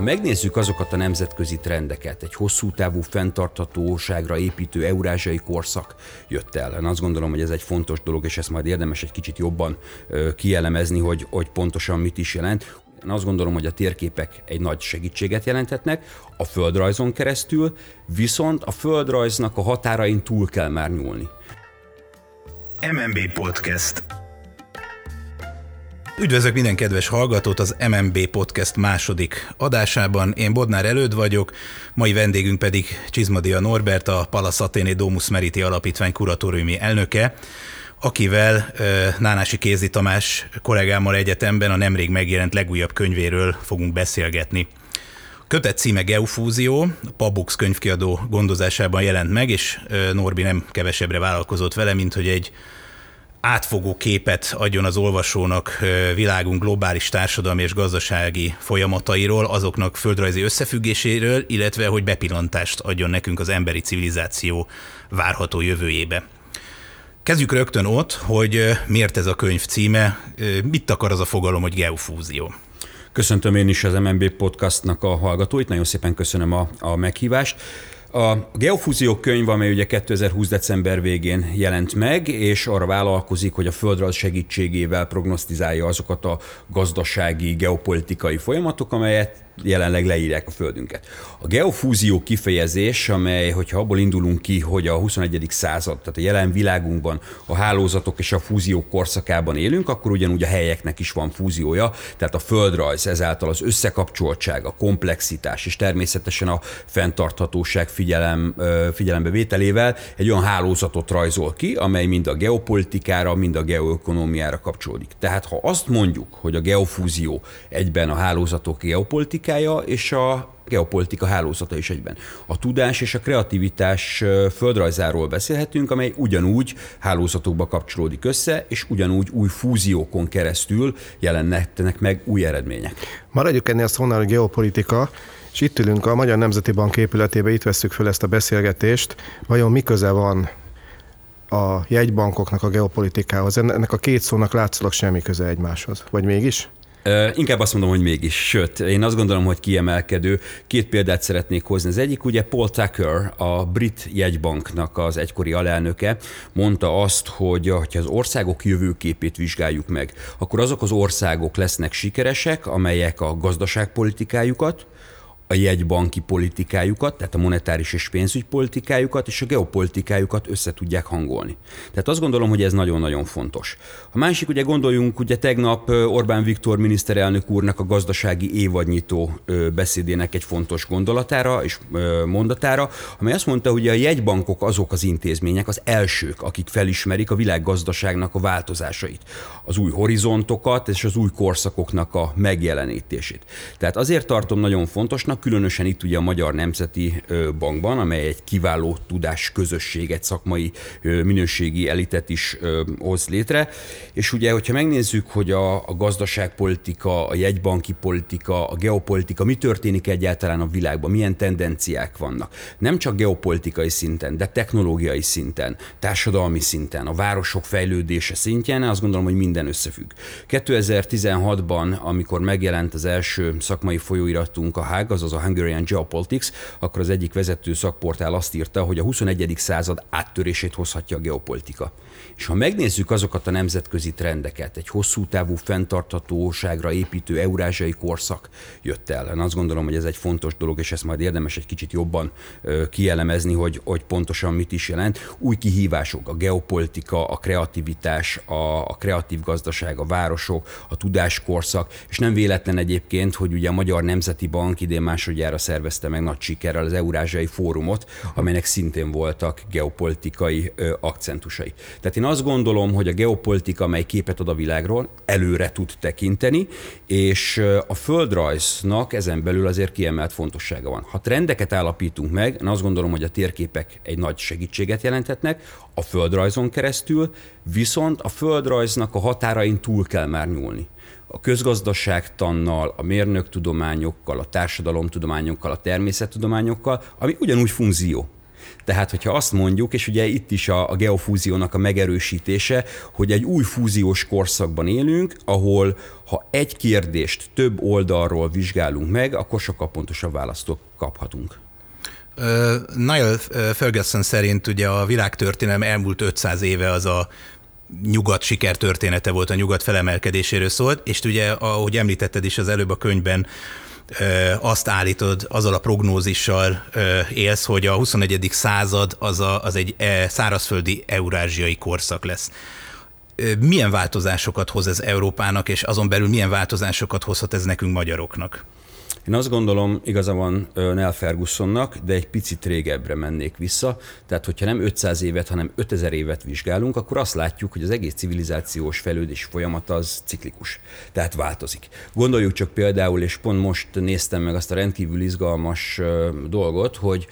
Ha megnézzük azokat a nemzetközi trendeket, egy hosszú távú fenntarthatóságra építő eurázsiai korszak jött el. Én azt gondolom, hogy ez egy fontos dolog, és ezt majd érdemes egy kicsit jobban kielemezni, hogy, hogy pontosan mit is jelent. Én azt gondolom, hogy a térképek egy nagy segítséget jelenthetnek a földrajzon keresztül, viszont a földrajznak a határain túl kell már nyúlni. MMB Podcast. Üdvözlök minden kedves hallgatót az MMB Podcast második adásában. Én Bodnár Előd vagyok, mai vendégünk pedig Csizmadia Norbert, a Palasz Athéné Domus Meriti Alapítvány kuratóriumi elnöke, akivel Nánási Kézi Tamás kollégámmal egyetemben a nemrég megjelent legújabb könyvéről fogunk beszélgetni. Kötet címe Geofúzió, a Pabux könyvkiadó gondozásában jelent meg, és Norbi nem kevesebbre vállalkozott vele, mint hogy egy átfogó képet adjon az olvasónak világunk globális társadalmi és gazdasági folyamatairól, azoknak földrajzi összefüggéséről, illetve hogy bepillantást adjon nekünk az emberi civilizáció várható jövőjébe. Kezdjük rögtön ott, hogy miért ez a könyv címe, mit akar az a fogalom, hogy geofúzió. Köszöntöm én is az MNB podcastnak a hallgatóit, nagyon szépen köszönöm a, a meghívást. A Geofúzió könyv, amely ugye 2020. december végén jelent meg, és arra vállalkozik, hogy a földrajz segítségével prognosztizálja azokat a gazdasági, geopolitikai folyamatok, amelyet jelenleg leírják a Földünket. A geofúzió kifejezés, amely, hogyha abból indulunk ki, hogy a 21. század, tehát a jelen világunkban a hálózatok és a fúzió korszakában élünk, akkor ugyanúgy a helyeknek is van fúziója, tehát a földrajz, ezáltal az összekapcsoltság, a komplexitás és természetesen a fenntarthatóság figyelem, figyelembevételével egy olyan hálózatot rajzol ki, amely mind a geopolitikára, mind a geoökonómiára kapcsolódik. Tehát ha azt mondjuk, hogy a geofúzió egyben a hálózatok geopolitikára, politikája és a geopolitika hálózata is egyben. A tudás és a kreativitás földrajzáról beszélhetünk, amely ugyanúgy hálózatokba kapcsolódik össze, és ugyanúgy új fúziókon keresztül jelennek meg új eredmények. Maradjuk ennél a szónál a geopolitika, és itt ülünk a Magyar Nemzeti Bank épületébe, itt veszük fel ezt a beszélgetést. Vajon mi köze van a jegybankoknak a geopolitikához? Ennek a két szónak látszólag semmi köze egymáshoz. Vagy mégis? Inkább azt mondom, hogy mégis. Sőt, én azt gondolom, hogy kiemelkedő. Két példát szeretnék hozni. Az egyik ugye Paul Tucker, a brit jegybanknak az egykori alelnöke, mondta azt, hogy ha az országok jövőképét vizsgáljuk meg, akkor azok az országok lesznek sikeresek, amelyek a gazdaságpolitikájukat, a jegybanki politikájukat, tehát a monetáris és pénzügypolitikájukat és a geopolitikájukat össze tudják hangolni. Tehát azt gondolom, hogy ez nagyon-nagyon fontos. A másik, ugye gondoljunk ugye tegnap Orbán Viktor miniszterelnök úrnak a gazdasági évadnyitó beszédének egy fontos gondolatára és mondatára, amely azt mondta, hogy a jegybankok azok az intézmények, az elsők, akik felismerik a világgazdaságnak a változásait, az új horizontokat és az új korszakoknak a megjelenítését. Tehát azért tartom nagyon fontosnak, különösen itt ugye a Magyar Nemzeti Bankban, amely egy kiváló tudás közösséget, szakmai minőségi elitet is hoz létre. És ugye, hogyha megnézzük, hogy a, a gazdaságpolitika, a jegybanki politika, a geopolitika, mi történik egyáltalán a világban, milyen tendenciák vannak. Nem csak geopolitikai szinten, de technológiai szinten, társadalmi szinten, a városok fejlődése szintjén, azt gondolom, hogy minden összefügg. 2016-ban, amikor megjelent az első szakmai folyóiratunk a Hág, azaz a Hungarian Geopolitics, akkor az egyik vezető szakportál azt írta, hogy a 21. század áttörését hozhatja a geopolitika. És ha megnézzük azokat a nemzetközi trendeket, egy hosszú távú fenntarthatóságra építő eurázsiai korszak jött el. Én azt gondolom, hogy ez egy fontos dolog, és ezt majd érdemes egy kicsit jobban kielemezni, hogy, hogy pontosan mit is jelent. Új kihívások, a geopolitika, a kreativitás, a, a kreatív gazdaság, a városok, a tudáskorszak, és nem véletlen egyébként, hogy ugye a Magyar Nemzeti Bank idén másodjára szervezte meg nagy sikerrel az Eurázsiai Fórumot, amelynek szintén voltak geopolitikai akcentusai. Tehát én azt gondolom, hogy a geopolitika, amely képet ad a világról, előre tud tekinteni, és a földrajznak ezen belül azért kiemelt fontossága van. Ha trendeket állapítunk meg, én azt gondolom, hogy a térképek egy nagy segítséget jelenthetnek a földrajzon keresztül, viszont a földrajznak a határain túl kell már nyúlni a közgazdaságtannal, a mérnöktudományokkal, a társadalomtudományokkal, a természettudományokkal, ami ugyanúgy funkció. Tehát, hogyha azt mondjuk, és ugye itt is a, a geofúziónak a megerősítése, hogy egy új fúziós korszakban élünk, ahol ha egy kérdést több oldalról vizsgálunk meg, akkor sokkal pontosabb választok kaphatunk. Uh, Niall Ferguson szerint ugye a világtörténelem elmúlt 500 éve az a nyugat sikertörténete volt, a nyugat felemelkedéséről szólt, és ugye, ahogy említetted is az előbb a könyvben, azt állítod, azzal a prognózissal élsz, hogy a 21. század az, a, az egy e, szárazföldi eurázsiai korszak lesz. Milyen változásokat hoz ez Európának, és azon belül milyen változásokat hozhat ez nekünk magyaroknak? Én azt gondolom, igaza van Nell Fergusonnak, de egy picit régebbre mennék vissza. Tehát, hogyha nem 500 évet, hanem 5000 évet vizsgálunk, akkor azt látjuk, hogy az egész civilizációs fejlődés folyamat az ciklikus. Tehát változik. Gondoljuk csak például, és pont most néztem meg azt a rendkívül izgalmas dolgot, hogy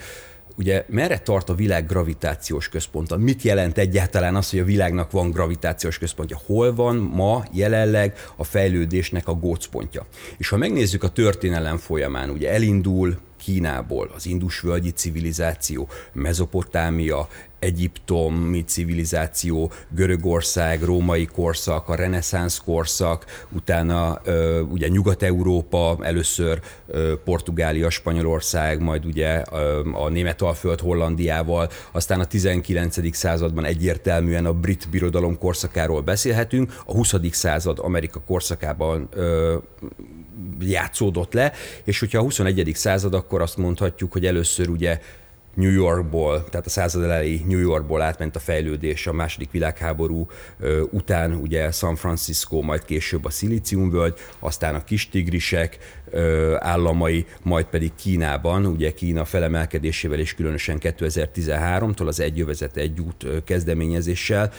ugye merre tart a világ gravitációs központa? Mit jelent egyáltalán az, hogy a világnak van gravitációs központja? Hol van ma jelenleg a fejlődésnek a gócpontja? És ha megnézzük a történelem folyamán, ugye elindul Kínából, az indusvölgyi civilizáció, Mezopotámia, egyiptomi civilizáció, Görögország, római korszak, a reneszánsz korszak, utána ugye Nyugat-Európa, először Portugália, Spanyolország, majd ugye a Németalföld Hollandiával, aztán a 19. században egyértelműen a brit birodalom korszakáról beszélhetünk, a 20. század Amerika korszakában játszódott le, és hogyha a 21. század, akkor azt mondhatjuk, hogy először ugye New Yorkból, tehát a század elejé New Yorkból átment a fejlődés a második világháború után, ugye San Francisco, majd később a Szilíciumvölgy, aztán a kis tigrisek államai, majd pedig Kínában, ugye Kína felemelkedésével és különösen 2013-tól az Egyövezet egy út kezdeményezéssel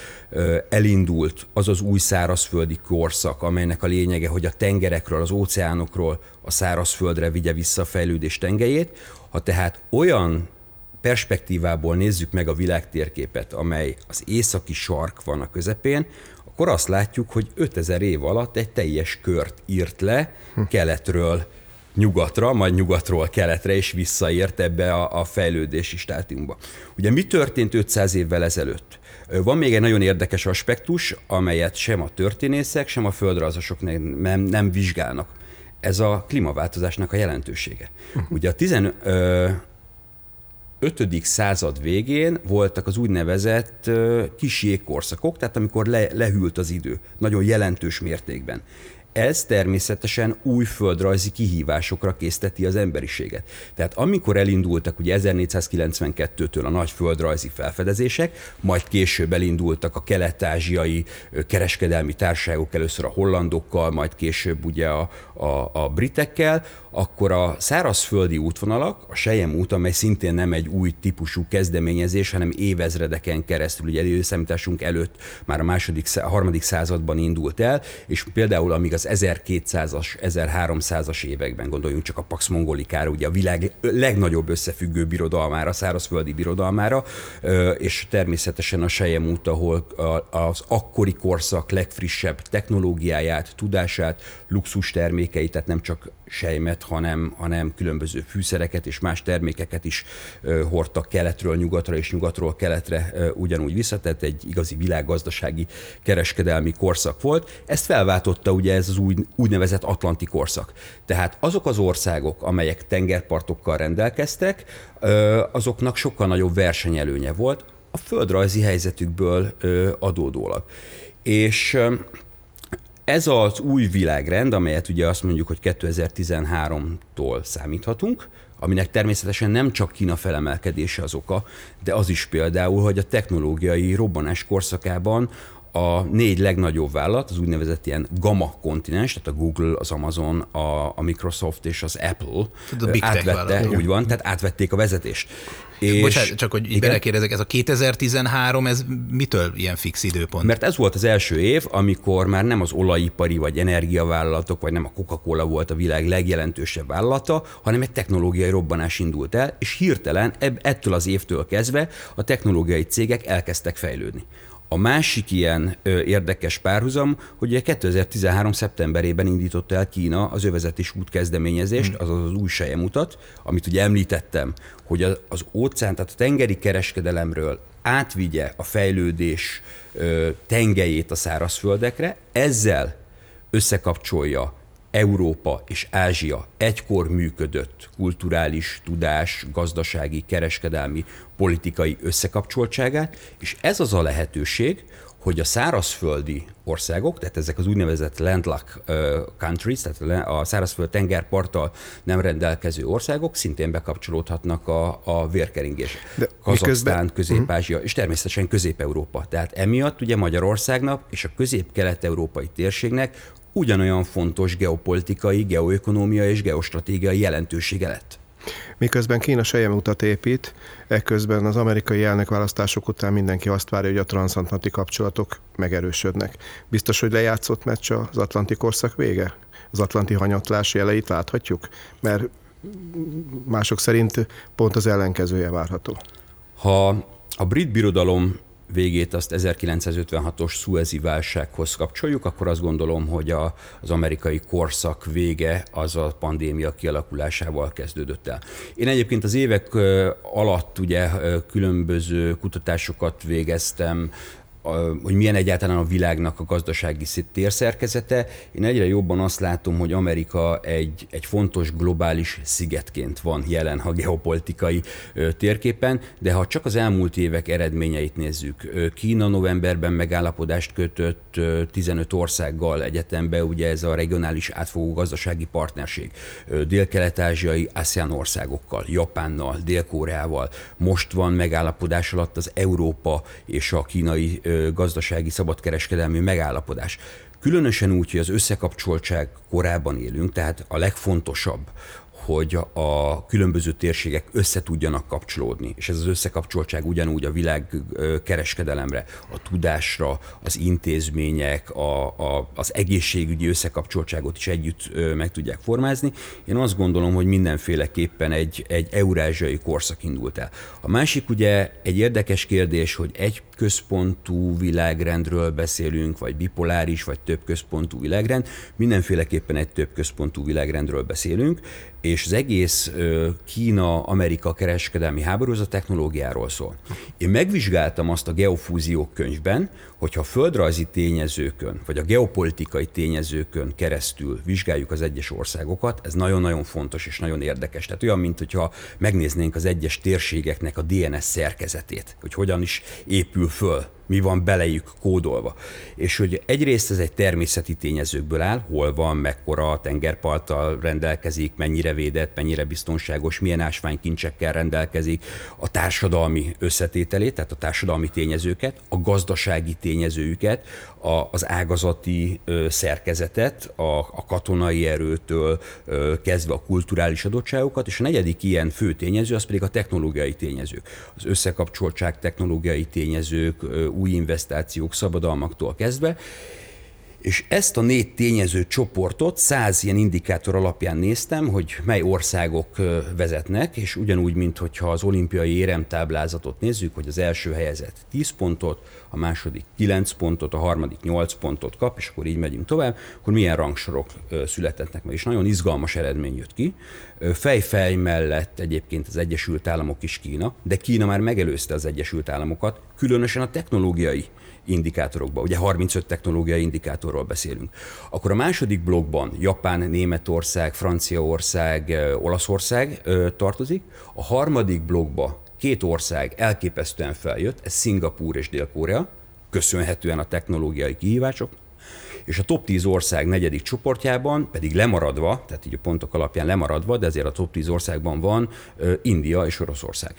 elindult az az új szárazföldi korszak, amelynek a lényege, hogy a tengerekről, az óceánokról a szárazföldre vigye vissza a fejlődés tengelyét. Ha tehát olyan perspektívából nézzük meg a világtérképet, amely az északi sark van a közepén, akkor azt látjuk, hogy 5000 év alatt egy teljes kört írt le keletről nyugatra, majd nyugatról keletre, és visszaért ebbe a, a fejlődési státiumba. Ugye mi történt 500 évvel ezelőtt? Van még egy nagyon érdekes aspektus, amelyet sem a történészek, sem a földrajzosok nem, nem vizsgálnak. Ez a klímaváltozásnak a jelentősége. Ugye a 10, 5. század végén voltak az úgynevezett kis jégkorszakok, tehát amikor le, lehűlt az idő, nagyon jelentős mértékben. Ez természetesen új földrajzi kihívásokra készteti az emberiséget. Tehát amikor elindultak ugye 1492-től a nagy földrajzi felfedezések, majd később elindultak a kelet-ázsiai kereskedelmi társaságok, először a hollandokkal, majd később ugye a, a, a britekkel, akkor a szárazföldi útvonalak, a Sejem út, amely szintén nem egy új típusú kezdeményezés, hanem évezredeken keresztül, ugye előszámításunk előtt már a második, a harmadik században indult el, és például amíg az 1200-as, 1300-as években, gondoljunk csak a Pax Mongolikára, ugye a világ legnagyobb összefüggő birodalmára, szárazföldi birodalmára, és természetesen a Sejem út, ahol az akkori korszak legfrissebb technológiáját, tudását, luxus termékeit, tehát nem csak sejmet, hanem, hanem különböző fűszereket és más termékeket is hordtak keletről nyugatra és nyugatról keletre ugyanúgy vissza, tehát egy igazi világgazdasági kereskedelmi korszak volt. Ezt felváltotta ugye ez az új, úgynevezett Atlanti korszak. Tehát azok az országok, amelyek tengerpartokkal rendelkeztek, azoknak sokkal nagyobb versenyelőnye volt a földrajzi helyzetükből adódólag. És ez az új világrend, amelyet ugye azt mondjuk, hogy 2013-tól számíthatunk, aminek természetesen nem csak Kína felemelkedése az oka, de az is például, hogy a technológiai robbanás korszakában a négy legnagyobb vállalat, az úgynevezett ilyen gamma kontinens, tehát a Google, az Amazon, a, a Microsoft és az Apple a Big átvette, úgy van, tehát átvették a vezetést. És Bocsánat, csak hogy igen? belekérdezek, ez a 2013, ez mitől ilyen fix időpont? Mert ez volt az első év, amikor már nem az olajipari vagy energiavállalatok, vagy nem a Coca-Cola volt a világ legjelentősebb vállalata, hanem egy technológiai robbanás indult el, és hirtelen ettől az évtől kezdve a technológiai cégek elkezdtek fejlődni A másik ilyen ö, érdekes párhuzam, hogy 2013. szeptemberében indította el Kína az övezetés út kezdeményezést, hmm. azaz az új mutat, amit ugye említettem, hogy az, az óceán, tehát a tengeri kereskedelemről átvigye a fejlődés ö, tengelyét a szárazföldekre, ezzel összekapcsolja Európa és Ázsia egykor működött kulturális, tudás, gazdasági, kereskedelmi, politikai összekapcsoltságát, és ez az a lehetőség, hogy a szárazföldi országok, tehát ezek az úgynevezett landlock countries, tehát a szárazföld tengerparttal nem rendelkező országok szintén bekapcsolódhatnak a, a vérkeringés. Kazaksztán, Közép-Ázsia uh-huh. és természetesen Közép-Európa. Tehát emiatt ugye Magyarországnak és a közép-kelet-európai térségnek ugyanolyan fontos geopolitikai, geoekonomiai és geostratégiai jelentősége lett. Miközben Kína utat épít, ekközben az amerikai elnökválasztások után mindenki azt várja, hogy a transatlanti kapcsolatok megerősödnek. Biztos, hogy lejátszott meccs az Atlanti korszak vége? Az Atlanti hanyatlás jeleit láthatjuk? Mert mások szerint pont az ellenkezője várható. Ha a brit birodalom végét azt 1956-os szuezi válsághoz kapcsoljuk, akkor azt gondolom, hogy a, az amerikai korszak vége az a pandémia kialakulásával kezdődött el. Én egyébként az évek alatt ugye különböző kutatásokat végeztem, hogy milyen egyáltalán a világnak a gazdasági térszerkezete. Én egyre jobban azt látom, hogy Amerika egy, egy fontos globális szigetként van jelen a geopolitikai térképen, de ha csak az elmúlt évek eredményeit nézzük, Kína novemberben megállapodást kötött 15 országgal egyetembe, ugye ez a regionális átfogó gazdasági partnerség, dél-kelet-ázsiai ASEAN országokkal, Japánnal, Dél-Koreával, most van megállapodás alatt az Európa és a kínai gazdasági szabadkereskedelmi megállapodás. Különösen úgy, hogy az összekapcsoltság korában élünk, tehát a legfontosabb, hogy a különböző térségek össze tudjanak kapcsolódni, és ez az összekapcsoltság ugyanúgy a világ kereskedelemre, a tudásra, az intézmények, a, a, az egészségügyi összekapcsoltságot is együtt meg tudják formázni. Én azt gondolom, hogy mindenféleképpen egy, egy eurázsiai korszak indult el. A másik ugye egy érdekes kérdés, hogy egy központú világrendről beszélünk, vagy bipoláris, vagy több központú világrend, mindenféleképpen egy több központú világrendről beszélünk, és az egész Kína-Amerika kereskedelmi háború az a technológiáról szól. Én megvizsgáltam azt a geofúziók könyvben, hogyha a földrajzi tényezőkön, vagy a geopolitikai tényezőkön keresztül vizsgáljuk az egyes országokat, ez nagyon-nagyon fontos és nagyon érdekes. Tehát olyan, mint hogyha megnéznénk az egyes térségeknek a DNS szerkezetét, hogy hogyan is épül föl mi van belejük kódolva. És hogy egyrészt ez egy természeti tényezőkből áll, hol van, mekkora tengerparttal rendelkezik, mennyire védett, mennyire biztonságos, milyen ásványkincsekkel rendelkezik, a társadalmi összetételét, tehát a társadalmi tényezőket, a gazdasági tényezőjüket, a, az ágazati szerkezetet, a, a katonai erőtől kezdve a kulturális adottságokat, és a negyedik ilyen fő tényező az pedig a technológiai tényezők. Az összekapcsoltság technológiai tényezők, új investációk, szabadalmaktól kezdve, és ezt a négy tényező csoportot száz ilyen indikátor alapján néztem, hogy mely országok vezetnek, és ugyanúgy, mint hogyha az olimpiai éremtáblázatot nézzük, hogy az első helyezett 10 pontot, a második 9 pontot, a harmadik 8 pontot kap, és akkor így megyünk tovább, akkor milyen rangsorok születettek meg. És nagyon izgalmas eredmény jött ki. Fejfej mellett egyébként az Egyesült Államok is Kína, de Kína már megelőzte az Egyesült Államokat, különösen a technológiai indikátorokba. Ugye 35 technológiai indikátorról beszélünk. Akkor a második blokkban Japán, Németország, Franciaország, Olaszország tartozik. A harmadik blokkba két ország elképesztően feljött, ez Szingapúr és Dél-Korea, köszönhetően a technológiai kihívások, és a top 10 ország negyedik csoportjában pedig lemaradva, tehát így a pontok alapján lemaradva, de ezért a top 10 országban van India és Oroszország.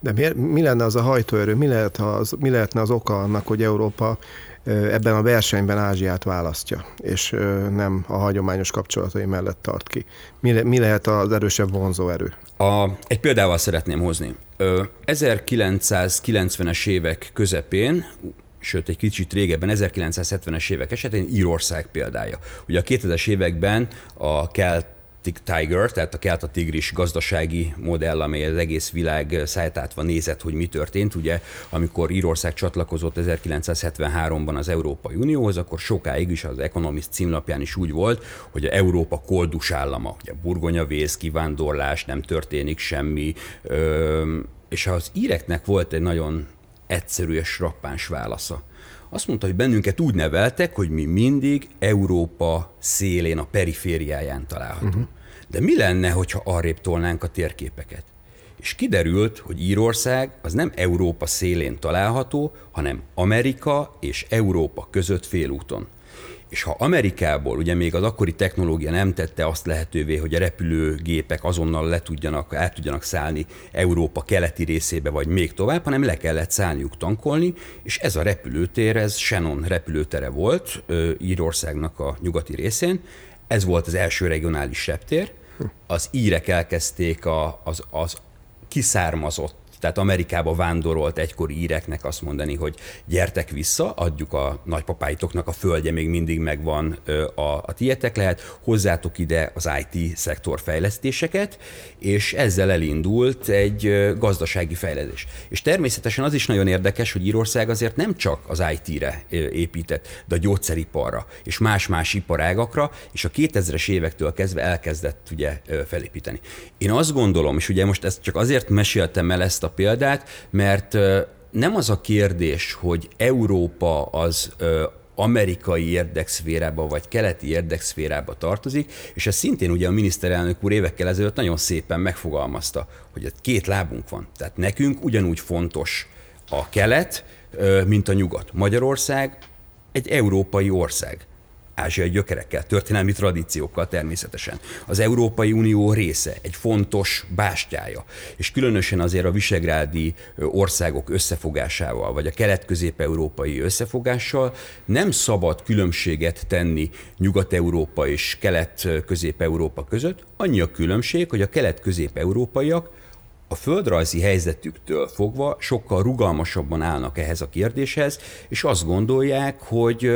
De mi, mi lenne az a hajtóerő, mi, lehet az, mi lehetne az oka annak, hogy Európa ebben a versenyben Ázsiát választja, és nem a hagyományos kapcsolatai mellett tart ki. Mi, mi lehet az erősebb vonzóerő? A, egy példával szeretném hozni. 1990-es évek közepén sőt egy kicsit régebben, 1970-es évek esetén Írország példája. Ugye a 2000-es években a kelt Tiger, tehát a kelt a tigris gazdasági modell, amely az egész világ szájtátva nézett, hogy mi történt. Ugye, amikor Írország csatlakozott 1973-ban az Európai Unióhoz, akkor sokáig is az Economist címlapján is úgy volt, hogy a Európa koldus állama. Ugye burgonya vész, kivándorlás, nem történik semmi. És az íreknek volt egy nagyon egyszerű és rappáns válasza. Azt mondta, hogy bennünket úgy neveltek, hogy mi mindig Európa szélén, a perifériáján találhatunk. Uh-huh. De mi lenne, hogyha arrébb tolnánk a térképeket? És kiderült, hogy Írország az nem Európa szélén található, hanem Amerika és Európa között félúton. És ha Amerikából, ugye még az akkori technológia nem tette azt lehetővé, hogy a repülőgépek azonnal le tudjanak, át tudjanak szállni Európa keleti részébe, vagy még tovább, hanem le kellett szállniuk tankolni, és ez a repülőtér, ez Shannon repülőtere volt Írországnak a nyugati részén, ez volt az első regionális reptér, az írek elkezdték a, az, az kiszármazott tehát Amerikába vándorolt egykori íreknek azt mondani, hogy gyertek vissza, adjuk a nagypapáitoknak a földje, még mindig megvan a, a tietek, lehet hozzátok ide az IT szektor fejlesztéseket, és ezzel elindult egy gazdasági fejlesztés. És természetesen az is nagyon érdekes, hogy Írország azért nem csak az IT-re épített, de a gyógyszeriparra és más-más iparágakra, és a 2000-es évektől kezdve elkezdett ugye felépíteni. Én azt gondolom, és ugye most ezt csak azért meséltem el ezt a a példát, mert nem az a kérdés, hogy Európa az amerikai érdekszférába vagy keleti érdekszférába tartozik, és ez szintén ugye a miniszterelnök úr évekkel ezelőtt nagyon szépen megfogalmazta, hogy két lábunk van. Tehát nekünk ugyanúgy fontos a kelet, mint a nyugat. Magyarország egy európai ország ázsiai gyökerekkel, történelmi tradíciókkal természetesen. Az Európai Unió része, egy fontos bástyája, és különösen azért a visegrádi országok összefogásával, vagy a kelet-közép-európai összefogással nem szabad különbséget tenni Nyugat-Európa és Kelet-Közép-Európa között. Annyi a különbség, hogy a kelet-közép-európaiak a földrajzi helyzetüktől fogva sokkal rugalmasabban állnak ehhez a kérdéshez, és azt gondolják, hogy,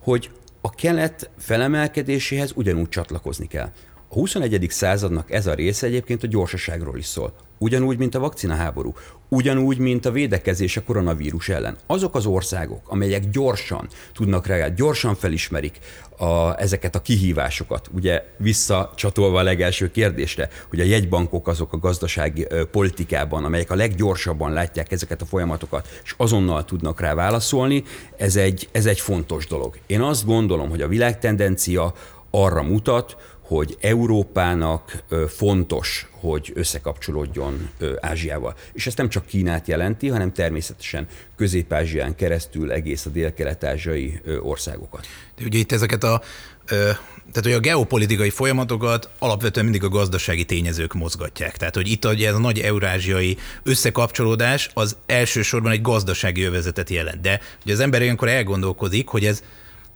hogy a kelet felemelkedéséhez ugyanúgy csatlakozni kell. A 21. századnak ez a része egyébként a gyorsaságról is szól. Ugyanúgy, mint a vakcina háború. Ugyanúgy, mint a védekezés a koronavírus ellen. Azok az országok, amelyek gyorsan tudnak reagálni, gyorsan felismerik a, ezeket a kihívásokat, ugye visszacsatolva a legelső kérdésre, hogy a jegybankok azok a gazdasági politikában, amelyek a leggyorsabban látják ezeket a folyamatokat, és azonnal tudnak rá válaszolni, ez egy, ez egy fontos dolog. Én azt gondolom, hogy a világtendencia arra mutat, hogy Európának fontos, hogy összekapcsolódjon Ázsiával. És ez nem csak Kínát jelenti, hanem természetesen Közép-Ázsián keresztül egész a dél-kelet-ázsiai országokat. De ugye itt ezeket a tehát, hogy a geopolitikai folyamatokat alapvetően mindig a gazdasági tényezők mozgatják. Tehát, hogy itt ugye ez a nagy eurázsiai összekapcsolódás az elsősorban egy gazdasági övezetet jelent. De ugye az ember ilyenkor elgondolkodik, hogy ez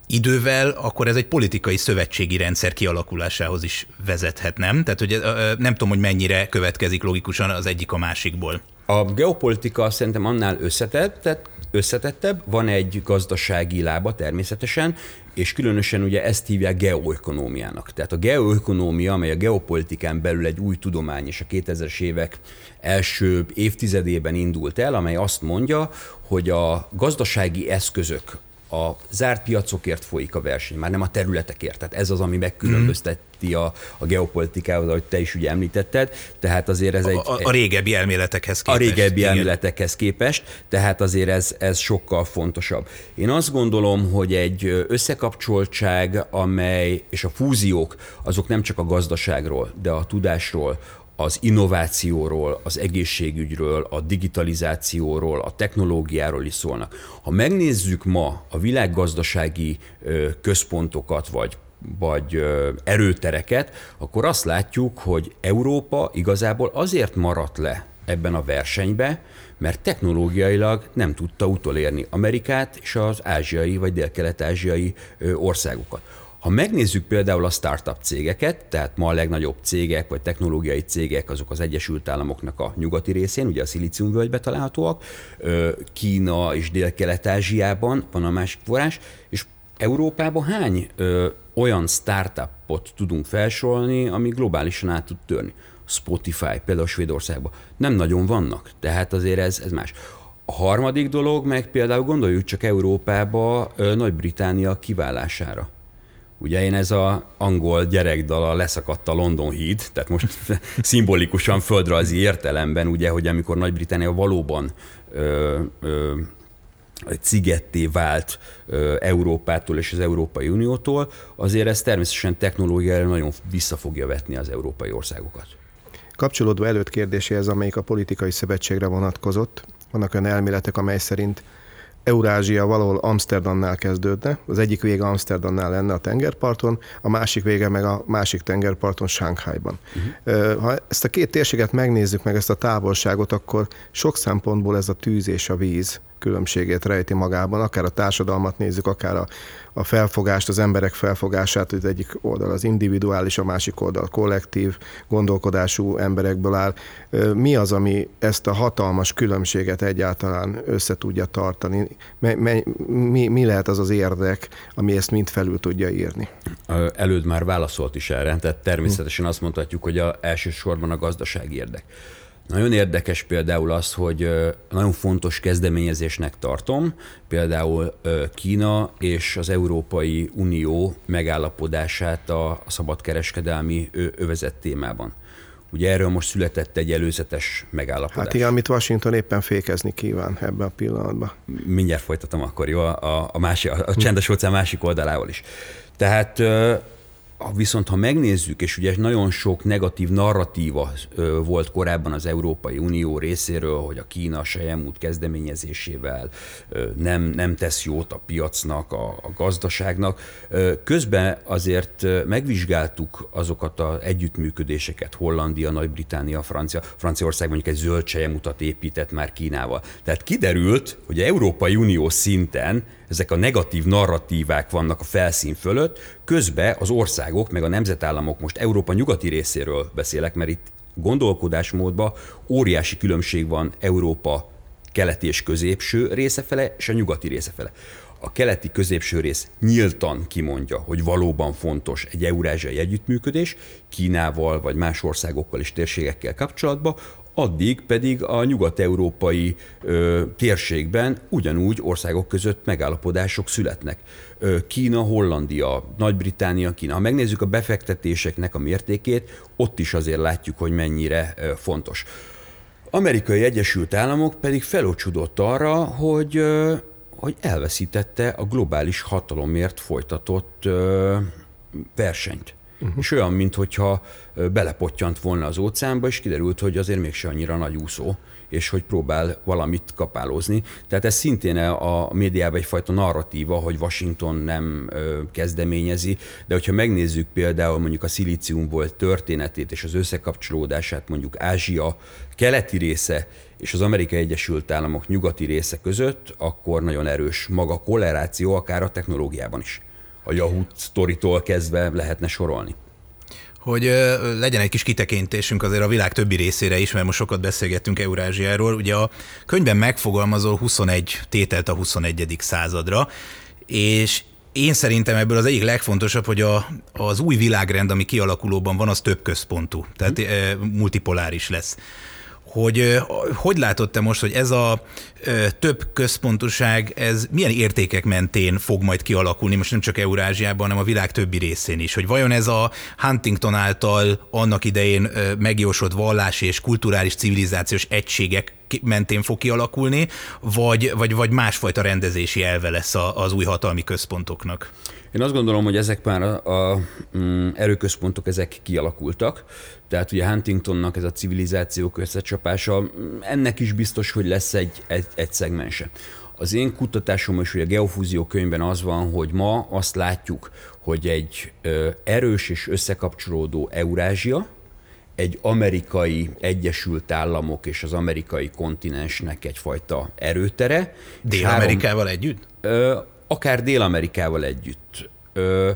idővel, akkor ez egy politikai szövetségi rendszer kialakulásához is vezethet, nem? Tehát, hogy nem tudom, hogy mennyire következik logikusan az egyik a másikból. A geopolitika szerintem annál összetett, összetettebb, van egy gazdasági lába természetesen, és különösen ugye ezt hívják geoekonómiának. Tehát a geoekonómia, amely a geopolitikán belül egy új tudomány, és a 2000-es évek első évtizedében indult el, amely azt mondja, hogy a gazdasági eszközök, a zárt piacokért folyik a verseny, már nem a területekért. Tehát ez az, ami megkülönbözteti a, a geopolitikához, ahogy te is ugye említetted. Tehát azért ez egy... A, a régebbi elméletekhez képest. A régebbi igen. elméletekhez képest, tehát azért ez, ez sokkal fontosabb. Én azt gondolom, hogy egy összekapcsoltság, amely, és a fúziók, azok nem csak a gazdaságról, de a tudásról, az innovációról, az egészségügyről, a digitalizációról, a technológiáról is szólnak. Ha megnézzük ma a világgazdasági központokat, vagy vagy erőtereket, akkor azt látjuk, hogy Európa igazából azért maradt le ebben a versenybe, mert technológiailag nem tudta utolérni Amerikát és az ázsiai vagy dél-kelet-ázsiai országokat. Ha megnézzük például a startup cégeket, tehát ma a legnagyobb cégek vagy technológiai cégek azok az Egyesült Államoknak a nyugati részén, ugye a szilíciumvölgybe találhatóak, Kína és Dél-Kelet-Ázsiában van a másik forrás, és Európában hány ö, olyan startupot tudunk felsorolni, ami globálisan át tud törni? Spotify, például Svédországban. Nem nagyon vannak, tehát azért ez, ez más. A harmadik dolog meg például gondoljuk csak Európába Nagy-Británia kiválására. Ugye én ez a angol gyerekdal a leszakadt a London híd, tehát most szimbolikusan földrajzi értelemben, ugye, hogy amikor Nagy-Britannia valóban ö, ö, cigetté vált ö, Európától és az Európai Uniótól, azért ez természetesen technológiára nagyon vissza fogja vetni az európai országokat. Kapcsolódva előtt kérdéséhez, amelyik a politikai szövetségre vonatkozott, vannak olyan elméletek, amely szerint Eurázsia valahol Amsterdamnál kezdődne, az egyik vége Amsterdamnál lenne a tengerparton, a másik vége meg a másik tengerparton Sánkhájban. Uh-huh. Ha ezt a két térséget megnézzük meg, ezt a távolságot, akkor sok szempontból ez a tűz és a víz különbségét rejti magában, akár a társadalmat nézzük, akár a, a felfogást, az emberek felfogását, hogy egyik oldal az individuális, a másik oldal kollektív gondolkodású emberekből áll. Mi az, ami ezt a hatalmas különbséget egyáltalán össze tudja tartani? Mi, mi, mi lehet az az érdek, ami ezt mind felül tudja írni? Előd már válaszolt is erre, tehát természetesen azt mondhatjuk, hogy a, elsősorban a gazdasági érdek. Nagyon érdekes például az, hogy nagyon fontos kezdeményezésnek tartom, például Kína és az Európai Unió megállapodását a szabadkereskedelmi övezet témában. Ugye erről most született egy előzetes megállapodás. Hát igen, amit Washington éppen fékezni kíván ebben a pillanatban. Mindjárt folytatom akkor, jó? A, a, másik, a csendes óceán másik oldalával is. Tehát Viszont ha megnézzük, és ugye nagyon sok negatív narratíva volt korábban az Európai Unió részéről, hogy a Kína Sejemút kezdeményezésével nem, nem tesz jót a piacnak, a, a gazdaságnak. Közben azért megvizsgáltuk azokat az együttműködéseket, Hollandia, Nagy-Britannia, Francia, Franciaország mondjuk egy zöld sejemutat épített már Kínával. Tehát kiderült, hogy a Európai Unió szinten ezek a negatív narratívák vannak a felszín fölött, közben az országok, meg a nemzetállamok, most Európa nyugati részéről beszélek, mert itt gondolkodásmódban óriási különbség van Európa keleti és középső része fele, és a nyugati része fele. A keleti középső rész nyíltan kimondja, hogy valóban fontos egy eurázsiai együttműködés, Kínával vagy más országokkal és térségekkel kapcsolatban, addig pedig a nyugat-európai ö, térségben ugyanúgy országok között megállapodások születnek. Ö, Kína, Hollandia, Nagy-Británia, Kína. Ha megnézzük a befektetéseknek a mértékét, ott is azért látjuk, hogy mennyire ö, fontos. Amerikai Egyesült Államok pedig felocsudott arra, hogy, ö, hogy elveszítette a globális hatalomért folytatott ö, versenyt uh-huh. és olyan, mintha belepottyant volna az óceánba, és kiderült, hogy azért mégse annyira nagy úszó, és hogy próbál valamit kapálózni. Tehát ez szintén a médiában egyfajta narratíva, hogy Washington nem kezdeményezi, de hogyha megnézzük például mondjuk a szilíciumból történetét és az összekapcsolódását mondjuk Ázsia keleti része és az Amerikai Egyesült Államok nyugati része között, akkor nagyon erős maga kolleráció, akár a technológiában is a Yahoo sztoritól kezdve lehetne sorolni hogy legyen egy kis kitekintésünk azért a világ többi részére is, mert most sokat beszélgettünk Eurázsiáról. Ugye a könyvben megfogalmazol 21 tételt a 21. századra, és én szerintem ebből az egyik legfontosabb, hogy a, az új világrend, ami kialakulóban van, az több központú, tehát mm. multipoláris lesz hogy hogy látod te most, hogy ez a több központoság, ez milyen értékek mentén fog majd kialakulni, most nem csak Eurázsiában, hanem a világ többi részén is, hogy vajon ez a Huntington által annak idején megjósott vallási és kulturális civilizációs egységek mentén fog kialakulni, vagy, vagy, vagy másfajta rendezési elve lesz az új hatalmi központoknak? Én azt gondolom, hogy ezek már a, a mm, erőközpontok ezek kialakultak, tehát ugye Huntingtonnak ez a civilizációk összecsapása, mm, ennek is biztos, hogy lesz egy, egy, egy szegmense. Az én kutatásom is, hogy a geofúzió könyvben az van, hogy ma azt látjuk, hogy egy ö, erős és összekapcsolódó Eurázsia, egy amerikai Egyesült Államok és az amerikai kontinensnek egyfajta erőtere. Dél-Amerikával együtt? Ö, akár Dél-Amerikával együtt. Ö,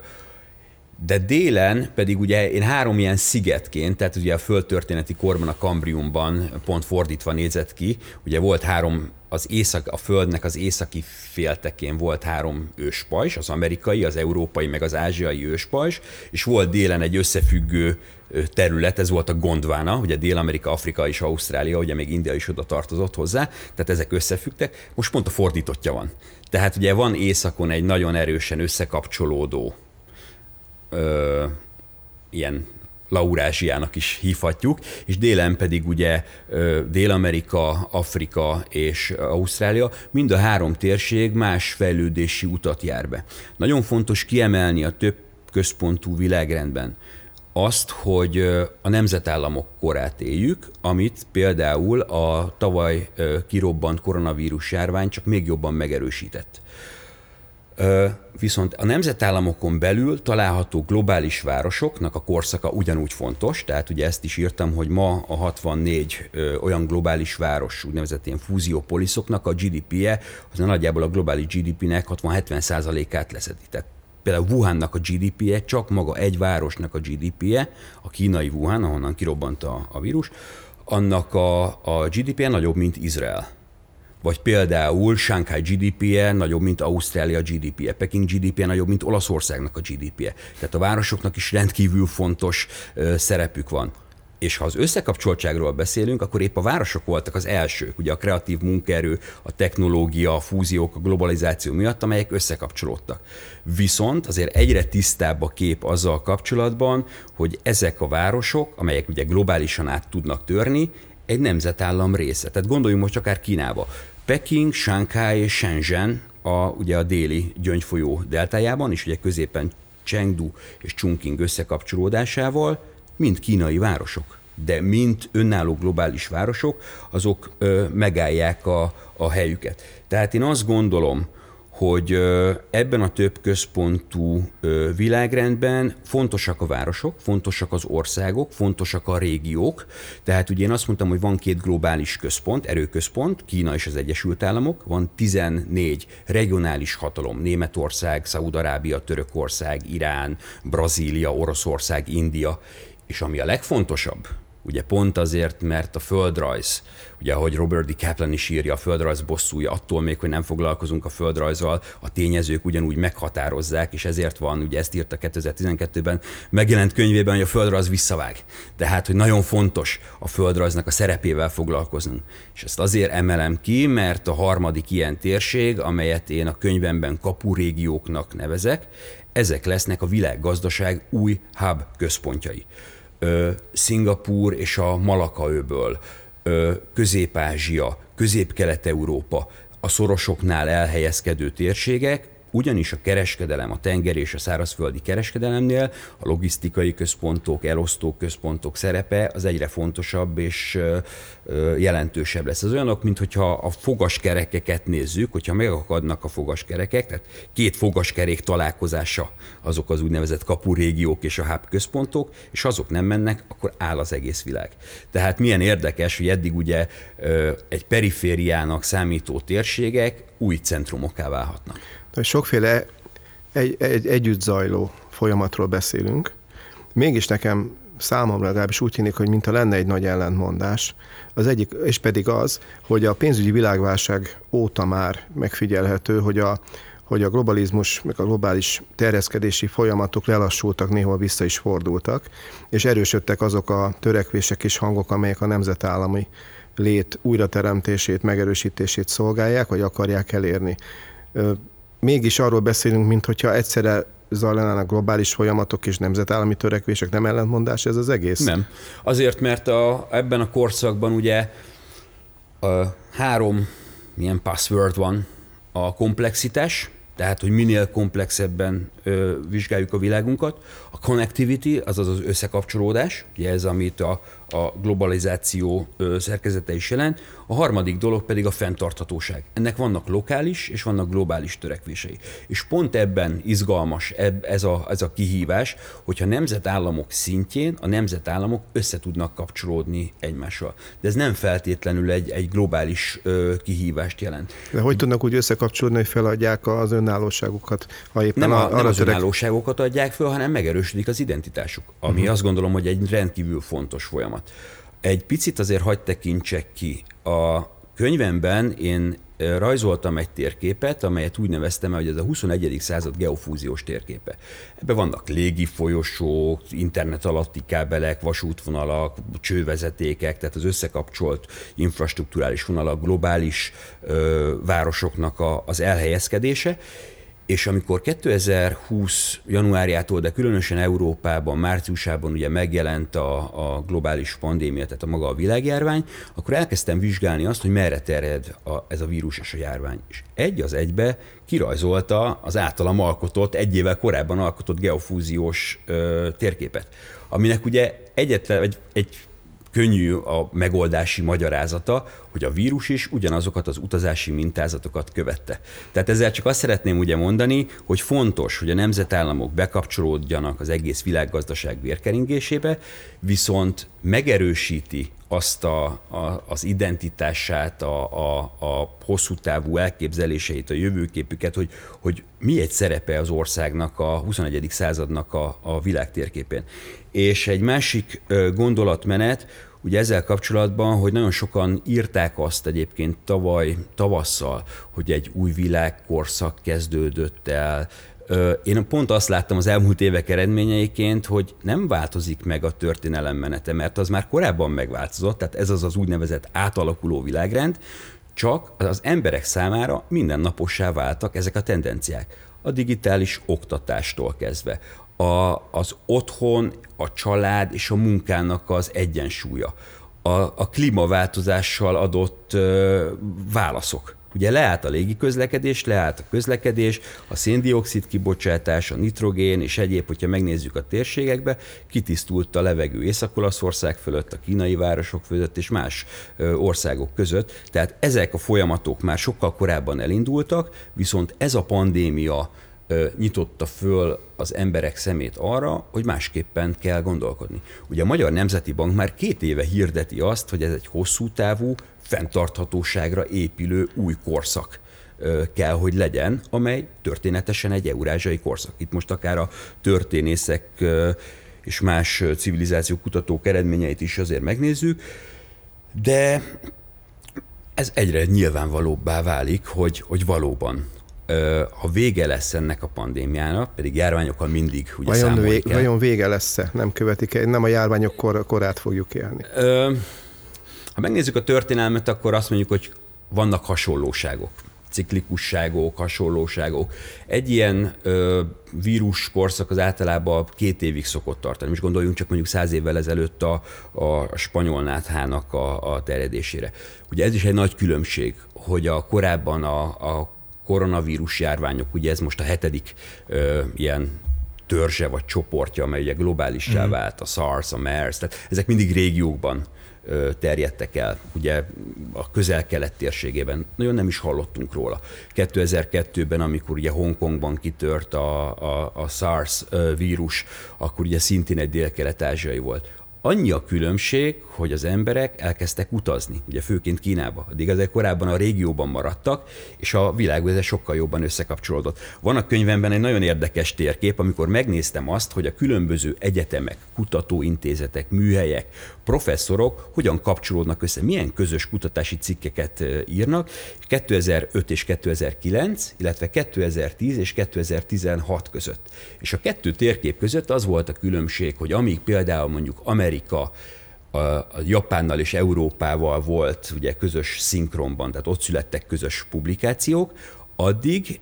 de délen pedig ugye én három ilyen szigetként, tehát ugye a földtörténeti korban a Kambriumban pont fordítva nézett ki, ugye volt három az észak, a Földnek az északi féltekén volt három őspajzs, az amerikai, az európai, meg az ázsiai őspajzs, és volt délen egy összefüggő terület, ez volt a Gondvána, ugye Dél-Amerika, Afrika és Ausztrália, ugye még India is oda tartozott hozzá, tehát ezek összefüggtek, most pont a fordítottja van. Tehát ugye van északon egy nagyon erősen összekapcsolódó ö, ilyen Laurázsiának is hívhatjuk, és délen pedig ugye Dél-Amerika, Afrika és Ausztrália, mind a három térség más fejlődési utat jár be. Nagyon fontos kiemelni a több központú világrendben azt, hogy a nemzetállamok korát éljük, amit például a tavaly kirobbant koronavírus járvány csak még jobban megerősített. Viszont a nemzetállamokon belül található globális városoknak a korszaka ugyanúgy fontos, tehát ugye ezt is írtam, hogy ma a 64 olyan globális város, úgynevezett ilyen fúziópoliszoknak a GDP-je, az nagyjából a globális GDP-nek 60-70%-át leszedi. Tehát például Wuhannak a GDP-je, csak maga egy városnak a GDP-je, a kínai Wuhan, ahonnan kirobbant a, a vírus, annak a, a GDP-je nagyobb, mint Izrael vagy például Shanghai GDP-je nagyobb, mint Ausztrália GDP-je, Peking GDP-je nagyobb, mint Olaszországnak a GDP-je. Tehát a városoknak is rendkívül fontos szerepük van. És ha az összekapcsoltságról beszélünk, akkor épp a városok voltak az elsők, ugye a kreatív munkaerő, a technológia, a fúziók, a globalizáció miatt, amelyek összekapcsolódtak. Viszont azért egyre tisztább a kép azzal kapcsolatban, hogy ezek a városok, amelyek ugye globálisan át tudnak törni, egy nemzetállam része. Tehát gondoljunk most akár Kínába. Peking, Shanghai és Shenzhen a, ugye a déli gyöngyfolyó deltájában, és ugye középen Chengdu és Chongqing összekapcsolódásával mind kínai városok, de mint önálló globális városok, azok ö, megállják a, a helyüket. Tehát én azt gondolom, hogy ebben a több központú világrendben fontosak a városok, fontosak az országok, fontosak a régiók. Tehát ugye én azt mondtam, hogy van két globális központ, erőközpont, Kína és az Egyesült Államok, van 14 regionális hatalom, Németország, Szaúd-Arábia, Törökország, Irán, Brazília, Oroszország, India, és ami a legfontosabb, ugye pont azért, mert a földrajz, ugye ahogy Robert D. Kaplan is írja, a földrajz bosszúja, attól még, hogy nem foglalkozunk a földrajzal, a tényezők ugyanúgy meghatározzák, és ezért van, ugye ezt írta 2012-ben megjelent könyvében, hogy a földrajz visszavág. Tehát, hogy nagyon fontos a földrajznak a szerepével foglalkoznunk. És ezt azért emelem ki, mert a harmadik ilyen térség, amelyet én a könyvemben kapurégióknak nevezek, ezek lesznek a világgazdaság új hub központjai. Szingapúr és a Malaka-öböl, Közép-Ázsia, Közép-Kelet-Európa, a szorosoknál elhelyezkedő térségek, ugyanis a kereskedelem, a tenger és a szárazföldi kereskedelemnél a logisztikai központok, elosztó központok szerepe az egyre fontosabb és jelentősebb lesz. Az olyanok, mint hogyha a fogaskerekeket nézzük, hogyha megakadnak a fogaskerekek, tehát két fogaskerék találkozása azok az úgynevezett kapurégiók és a hub központok, és azok nem mennek, akkor áll az egész világ. Tehát milyen érdekes, hogy eddig ugye egy perifériának számító térségek új centrumokká válhatnak sokféle egy, egy, együtt zajló folyamatról beszélünk, mégis nekem számomra legalábbis úgy tűnik, hogy mintha lenne egy nagy ellentmondás. Az egyik, és pedig az, hogy a pénzügyi világválság óta már megfigyelhető, hogy a, hogy a globalizmus, meg a globális terjeszkedési folyamatok lelassultak, néhol vissza is fordultak, és erősödtek azok a törekvések és hangok, amelyek a nemzetállami lét újrateremtését, megerősítését szolgálják, vagy akarják elérni mégis arról beszélünk, mint hogyha egyszerre zajlanának globális folyamatok és nemzetállami törekvések, nem ellentmondás ez az egész? Nem. Azért, mert a, ebben a korszakban ugye a három milyen password van, a komplexitás, tehát hogy minél komplexebben ö, vizsgáljuk a világunkat. A connectivity, azaz az összekapcsolódás, ugye ez, amit a, a globalizáció szerkezete is jelent. A harmadik dolog pedig a fenntarthatóság. Ennek vannak lokális és vannak globális törekvései. És pont ebben izgalmas ez a, ez a kihívás, hogyha nemzetállamok szintjén a nemzetállamok össze tudnak kapcsolódni egymással. De ez nem feltétlenül egy, egy globális ö, kihívást jelent. De hogy tudnak úgy összekapcsolódni, hogy feladják az önállóságukat? Ha éppen nem, a, nem az önállóságokat adják föl, hanem megerősödik az identitásuk, ami uh-huh. azt gondolom, hogy egy rendkívül fontos folyamat folyamat. Egy picit azért hagyd tekintsek ki a könyvemben én rajzoltam egy térképet, amelyet úgy neveztem el, hogy ez a 21. század geofúziós térképe. Ebben vannak légi folyosók, internet alatti kábelek, vasútvonalak, csővezetékek, tehát az összekapcsolt infrastruktúrális vonalak, globális ö, városoknak a, az elhelyezkedése, és amikor 2020 januárjától, de különösen Európában, márciusában ugye megjelent a, a globális pandémia, tehát a maga a világjárvány, akkor elkezdtem vizsgálni azt, hogy merre terjed a, ez a vírus és a járvány. És egy az egybe kirajzolta az általam alkotott, egy évvel korábban alkotott geofúziós ö, térképet, aminek ugye egyetlen, egy, egy könnyű a megoldási magyarázata, hogy a vírus is ugyanazokat az utazási mintázatokat követte. Tehát ezzel csak azt szeretném ugye mondani, hogy fontos, hogy a nemzetállamok bekapcsolódjanak az egész világgazdaság vérkeringésébe, viszont megerősíti azt a, a, az identitását, a, a, a hosszú távú elképzeléseit, a jövőképüket, hogy, hogy mi egy szerepe az országnak, a 21. századnak a, a világtérképén. És egy másik gondolatmenet, ugye ezzel kapcsolatban, hogy nagyon sokan írták azt egyébként tavaly tavasszal, hogy egy új világkorszak kezdődött el, én pont azt láttam az elmúlt évek eredményeiként, hogy nem változik meg a történelem menete, mert az már korábban megváltozott, tehát ez az az úgynevezett átalakuló világrend, csak az emberek számára mindennapossá váltak ezek a tendenciák. A digitális oktatástól kezdve, a, az otthon, a család és a munkának az egyensúlya, a, a klímaváltozással adott ö, válaszok. Ugye leállt a légiközlekedés, leállt a közlekedés, a széndiokszid kibocsátás, a nitrogén és egyéb, hogyha megnézzük a térségekbe, kitisztult a levegő Észak-Olaszország fölött, a kínai városok között és más országok között. Tehát ezek a folyamatok már sokkal korábban elindultak, viszont ez a pandémia nyitotta föl az emberek szemét arra, hogy másképpen kell gondolkodni. Ugye a Magyar Nemzeti Bank már két éve hirdeti azt, hogy ez egy hosszú távú, fenntarthatóságra épülő új korszak kell, hogy legyen, amely történetesen egy eurázsiai korszak. Itt most akár a történészek és más civilizáció kutatók eredményeit is azért megnézzük, de ez egyre nyilvánvalóbbá válik, hogy, hogy valóban ha vége lesz ennek a pandémiának, pedig járványokkal mindig ugye vajon, vég, kell. vajon vége lesz-e? Nem követik -e? Nem a járványok kor, korát fogjuk élni. Ö, ha megnézzük a történelmet, akkor azt mondjuk, hogy vannak hasonlóságok ciklikusságok, hasonlóságok. Egy ilyen ö, vírus korszak az általában két évig szokott tartani. Most gondoljunk csak mondjuk száz évvel ezelőtt a, a spanyol náthának a, a terjedésére. Ugye ez is egy nagy különbség, hogy a korábban a, a koronavírus járványok, ugye ez most a hetedik ö, ilyen törzse vagy csoportja, amely ugye globálissá mm. vált, a SARS, a MERS, tehát ezek mindig régiókban terjedtek el, ugye a közel-kelet térségében. Nagyon nem is hallottunk róla. 2002-ben, amikor ugye Hongkongban kitört a, a, a SARS vírus, akkor ugye szintén egy dél-kelet-ázsiai volt. Annyi a különbség, hogy az emberek elkezdtek utazni, ugye főként Kínába. Addig ezek korábban a régióban maradtak, és a világ sokkal jobban összekapcsolódott. Van a könyvemben egy nagyon érdekes térkép, amikor megnéztem azt, hogy a különböző egyetemek, kutatóintézetek, műhelyek, professzorok hogyan kapcsolódnak össze, milyen közös kutatási cikkeket írnak. 2005 és 2009, illetve 2010 és 2016 között. És a kettő térkép között az volt a különbség, hogy amíg például mondjuk Amerika a, Japánnal és Európával volt ugye közös szinkronban, tehát ott születtek közös publikációk, addig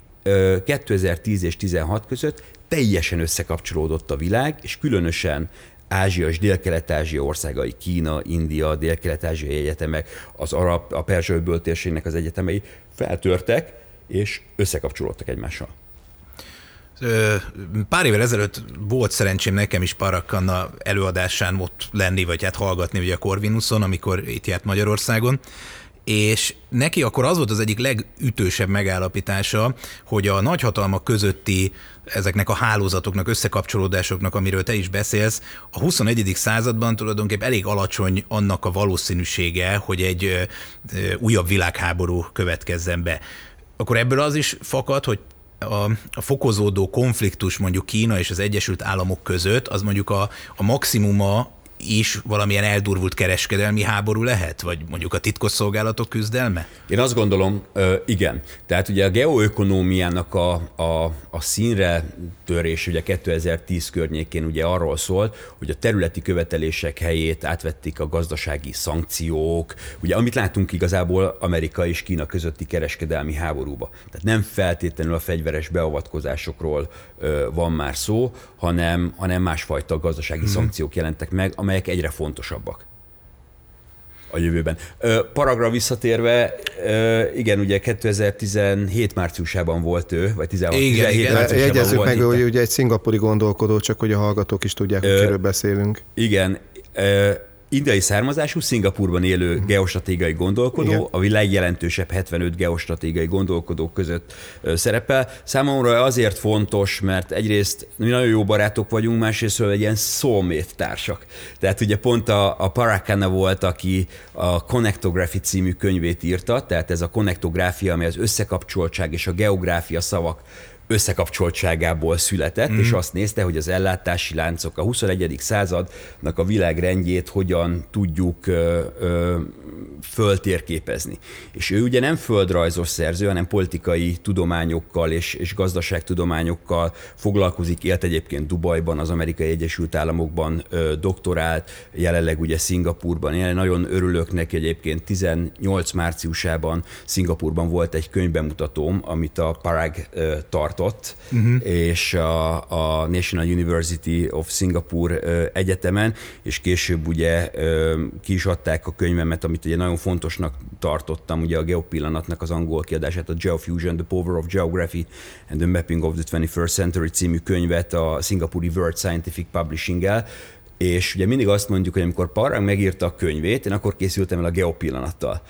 2010 és 16 között teljesen összekapcsolódott a világ, és különösen Ázsia és Dél-Kelet-Ázsia országai, Kína, India, Dél-Kelet-Ázsiai egyetemek, az arab, a perzsőből térségnek az egyetemei feltörtek, és összekapcsolódtak egymással. Pár évvel ezelőtt volt szerencsém nekem is Parakkanna előadásán ott lenni, vagy hát hallgatni ugye a Corvinuson, amikor itt járt Magyarországon, és neki akkor az volt az egyik legütősebb megállapítása, hogy a nagyhatalmak közötti ezeknek a hálózatoknak, összekapcsolódásoknak, amiről te is beszélsz, a 21. században tulajdonképpen elég alacsony annak a valószínűsége, hogy egy újabb világháború következzen be. Akkor ebből az is fakad, hogy a, a fokozódó konfliktus mondjuk Kína és az Egyesült Államok között, az mondjuk a, a maximuma is valamilyen eldurvult kereskedelmi háború lehet, vagy mondjuk a titkosszolgálatok küzdelme? Én azt gondolom, igen. Tehát ugye a geoökonómiának a, a, a színre törés ugye 2010 környékén ugye arról szól, hogy a területi követelések helyét átvették a gazdasági szankciók, ugye amit látunk igazából Amerika és Kína közötti kereskedelmi háborúba. Tehát nem feltétlenül a fegyveres beavatkozásokról van már szó, hanem, hanem másfajta gazdasági hmm. szankciók jelentek meg, amelyek egyre fontosabbak a jövőben. Paragra visszatérve, igen, ugye 2017 márciusában volt ő, vagy 16, igen, 17 igen. márciusában Jegyezzük volt meg, hogy ugye egy szingapuri gondolkodó, csak hogy a hallgatók is tudják, hogy kiről beszélünk. Igen, indiai származású, Szingapurban élő mhm. geostratégiai gondolkodó, Igen. a világ jelentősebb 75 geostratégiai gondolkodók között szerepel. Számomra azért fontos, mert egyrészt mi nagyon jó barátok vagyunk, másrészt egy ilyen soulmate társak. Tehát ugye pont a, a Parakana volt, aki a Connectography című könyvét írta, tehát ez a konnektográfia, ami az összekapcsoltság és a geográfia szavak összekapcsoltságából született, mm. és azt nézte, hogy az ellátási láncok a 21. századnak a világrendjét hogyan tudjuk ö, ö, föltérképezni. És ő ugye nem földrajzos szerző, hanem politikai tudományokkal és, és gazdaságtudományokkal foglalkozik, élt egyébként Dubajban, az Amerikai Egyesült Államokban ö, doktorált, jelenleg ugye Szingapurban él. Nagyon örülök neki egyébként 18 márciusában Szingapurban volt egy könyvbemutatóm, amit a Parag ö, tartott, uh-huh. és a, a National University of Singapore egyetemen, és később ugye ki is adták a könyvemet, amit ugye nagyon fontosnak tartottam, ugye a geopillanatnak az angol kiadását, a Geofusion, The Power of Geography and the Mapping of the 21st Century című könyvet a szingapúri World Scientific Publishing-el, és ugye mindig azt mondjuk, hogy amikor Parang megírta a könyvét, én akkor készültem el a geopillanattal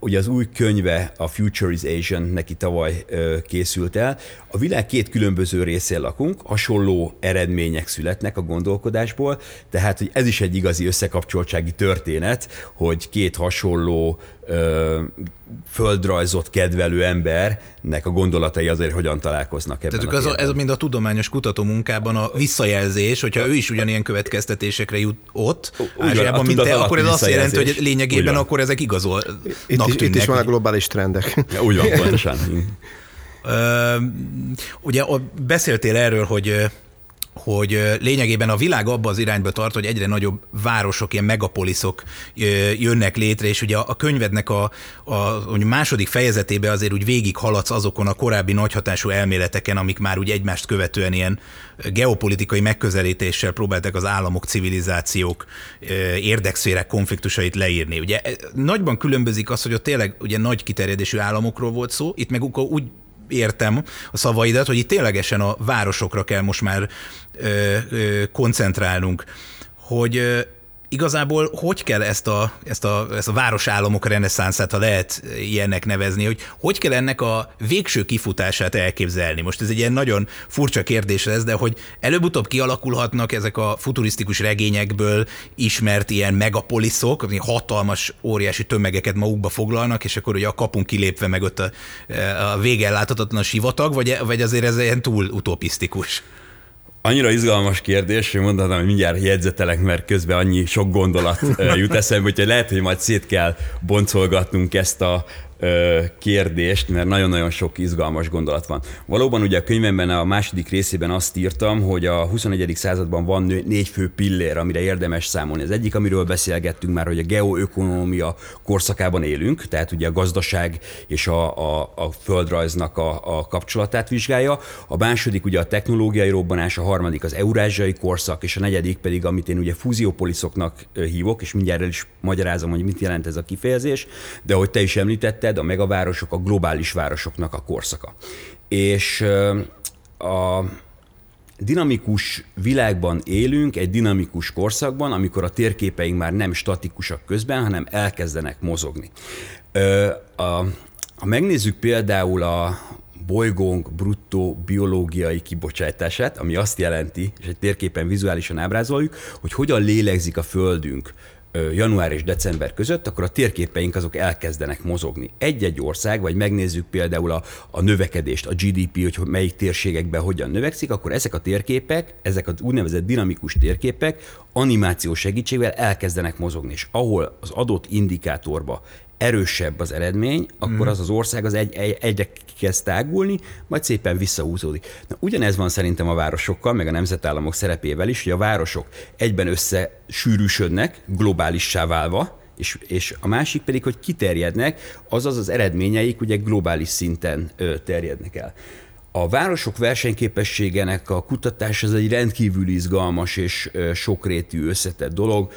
ugye az új könyve, a Future is Asian, neki tavaly készült el. A világ két különböző részén lakunk, hasonló eredmények születnek a gondolkodásból, tehát hogy ez is egy igazi összekapcsoltsági történet, hogy két hasonló ö, földrajzot kedvelő embernek a gondolatai azért hogyan találkoznak ebben Tehát a ez, ez mind a tudományos kutató munkában a visszajelzés, hogyha ő is ugyanilyen következtetésekre jut ott, Ázsiában, mint te, akkor ez azt jelenti, hogy lényegében Ugyan. akkor ezek igazolnak itt, tűnnek. Itt is van a globális trendek. Ja, úgy van, pontosan. ugye beszéltél erről, hogy hogy lényegében a világ abba az irányba tart, hogy egyre nagyobb városok, ilyen megapoliszok jönnek létre, és ugye a könyvednek a, a, második fejezetébe azért úgy végig haladsz azokon a korábbi nagyhatású elméleteken, amik már úgy egymást követően ilyen geopolitikai megközelítéssel próbáltak az államok, civilizációk érdekszférek konfliktusait leírni. Ugye nagyban különbözik az, hogy ott tényleg ugye nagy kiterjedésű államokról volt szó, itt meg úgy értem a szavaidat, hogy itt ténylegesen a városokra kell most már ö, ö, koncentrálnunk, hogy igazából hogy kell ezt a, ezt a, ezt a városállamok reneszánszát, ha lehet ilyennek nevezni, hogy hogy kell ennek a végső kifutását elképzelni? Most ez egy ilyen nagyon furcsa kérdés lesz, de hogy előbb-utóbb kialakulhatnak ezek a futurisztikus regényekből ismert ilyen megapoliszok, hatalmas, óriási tömegeket magukba foglalnak, és akkor ugye a kapunk kilépve meg ott a, a vége láthatatlan a sivatag, vagy, vagy azért ez ilyen túl utopisztikus? Annyira izgalmas kérdés, hogy mondhatom, hogy mindjárt jegyzetelek, mert közben annyi sok gondolat jut eszembe, úgyhogy lehet, hogy majd szét kell boncolgatnunk ezt a kérdést, mert nagyon-nagyon sok izgalmas gondolat van. Valóban ugye a könyvemben a második részében azt írtam, hogy a 21. században van négy fő pillér, amire érdemes számolni. Az egyik, amiről beszélgettünk már, hogy a geoökonómia korszakában élünk, tehát ugye a gazdaság és a, a, a földrajznak a, a kapcsolatát vizsgálja. A második ugye a technológiai robbanás, a harmadik az eurázsiai korszak, és a negyedik pedig, amit én ugye fúziópoliszoknak hívok, és mindjárt el is magyarázom, hogy mit jelent ez a kifejezés, de hogy te is említetted, említetted, a megavárosok, a globális városoknak a korszaka. És a dinamikus világban élünk, egy dinamikus korszakban, amikor a térképeink már nem statikusak közben, hanem elkezdenek mozogni. Ha megnézzük például a bolygónk bruttó biológiai kibocsátását, ami azt jelenti, és egy térképen vizuálisan ábrázoljuk, hogy hogyan lélegzik a Földünk január és december között, akkor a térképeink azok elkezdenek mozogni. Egy-egy ország, vagy megnézzük például a, a növekedést, a GDP, hogy melyik térségekben hogyan növekszik, akkor ezek a térképek, ezek az úgynevezett dinamikus térképek animáció segítségével elkezdenek mozogni, és ahol az adott indikátorba erősebb az eredmény, akkor mm. az az ország az egy, egy, egyre kezd tágulni, majd szépen visszahúzódik. Na, ugyanez van szerintem a városokkal, meg a nemzetállamok szerepével is, hogy a városok egyben összesűrűsödnek, globálissá válva, és, és a másik pedig, hogy kiterjednek, azaz az eredményeik ugye globális szinten ö, terjednek el. A városok versenyképességenek a kutatás az egy rendkívül izgalmas és sokrétű összetett dolog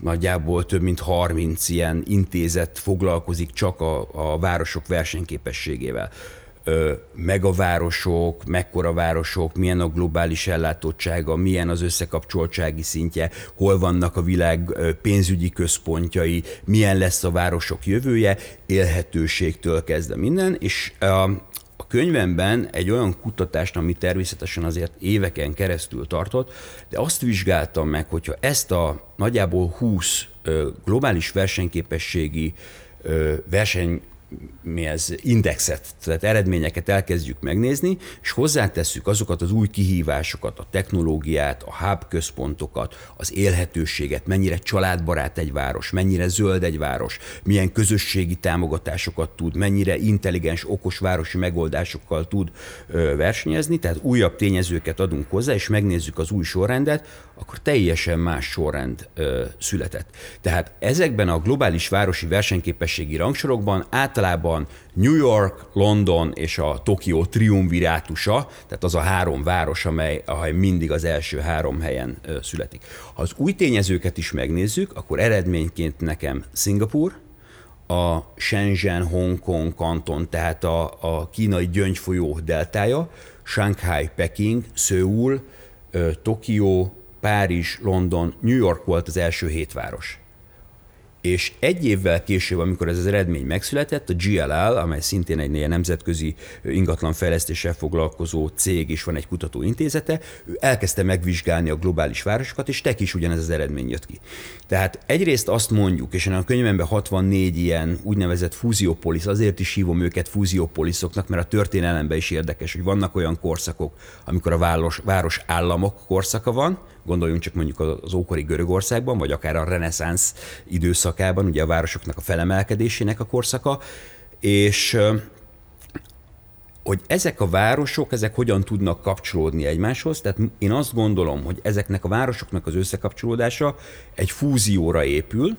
nagyjából több mint 30 ilyen intézet foglalkozik csak a, a városok versenyképességével. Ö, megavárosok, mekkora városok, milyen a globális ellátottsága, milyen az összekapcsoltsági szintje, hol vannak a világ pénzügyi központjai, milyen lesz a városok jövője, élhetőségtől kezdve minden, és a könyvemben egy olyan kutatást, ami természetesen azért éveken keresztül tartott, de azt vizsgáltam meg, hogyha ezt a nagyjából 20 globális versenyképességi verseny mi ez, indexet, tehát eredményeket elkezdjük megnézni, és hozzátesszük azokat az új kihívásokat, a technológiát, a hub központokat, az élhetőséget, mennyire családbarát egy város, mennyire zöld egy város, milyen közösségi támogatásokat tud, mennyire intelligens, okos városi megoldásokkal tud versenyezni, tehát újabb tényezőket adunk hozzá, és megnézzük az új sorrendet, akkor teljesen más sorrend született. Tehát ezekben a globális városi versenyképességi rangsorokban át általában New York, London és a Tokió triumvirátusa, tehát az a három város, amely, amely mindig az első három helyen születik. Ha az új tényezőket is megnézzük, akkor eredményként nekem Szingapur, a Shenzhen, Hongkong kanton, tehát a, a kínai gyöngyfolyó deltája, Shanghai, Peking, Szöul, Tokió, Párizs, London, New York volt az első hét város és egy évvel később, amikor ez az eredmény megszületett, a GLL, amely szintén egy ilyen nemzetközi ingatlanfejlesztéssel foglalkozó cég, és van egy kutatóintézete, ő elkezdte megvizsgálni a globális városokat, és tek is ugyanez az eredmény jött ki. Tehát egyrészt azt mondjuk, és én a könyvemben 64 ilyen úgynevezett fúziópolisz, azért is hívom őket fúziópoliszoknak, mert a történelemben is érdekes, hogy vannak olyan korszakok, amikor a város, város államok korszaka van, Gondoljunk csak mondjuk az ókori Görögországban, vagy akár a reneszánsz időszakában, ugye a városoknak a felemelkedésének a korszaka, és hogy ezek a városok, ezek hogyan tudnak kapcsolódni egymáshoz. Tehát én azt gondolom, hogy ezeknek a városoknak az összekapcsolódása egy fúzióra épül,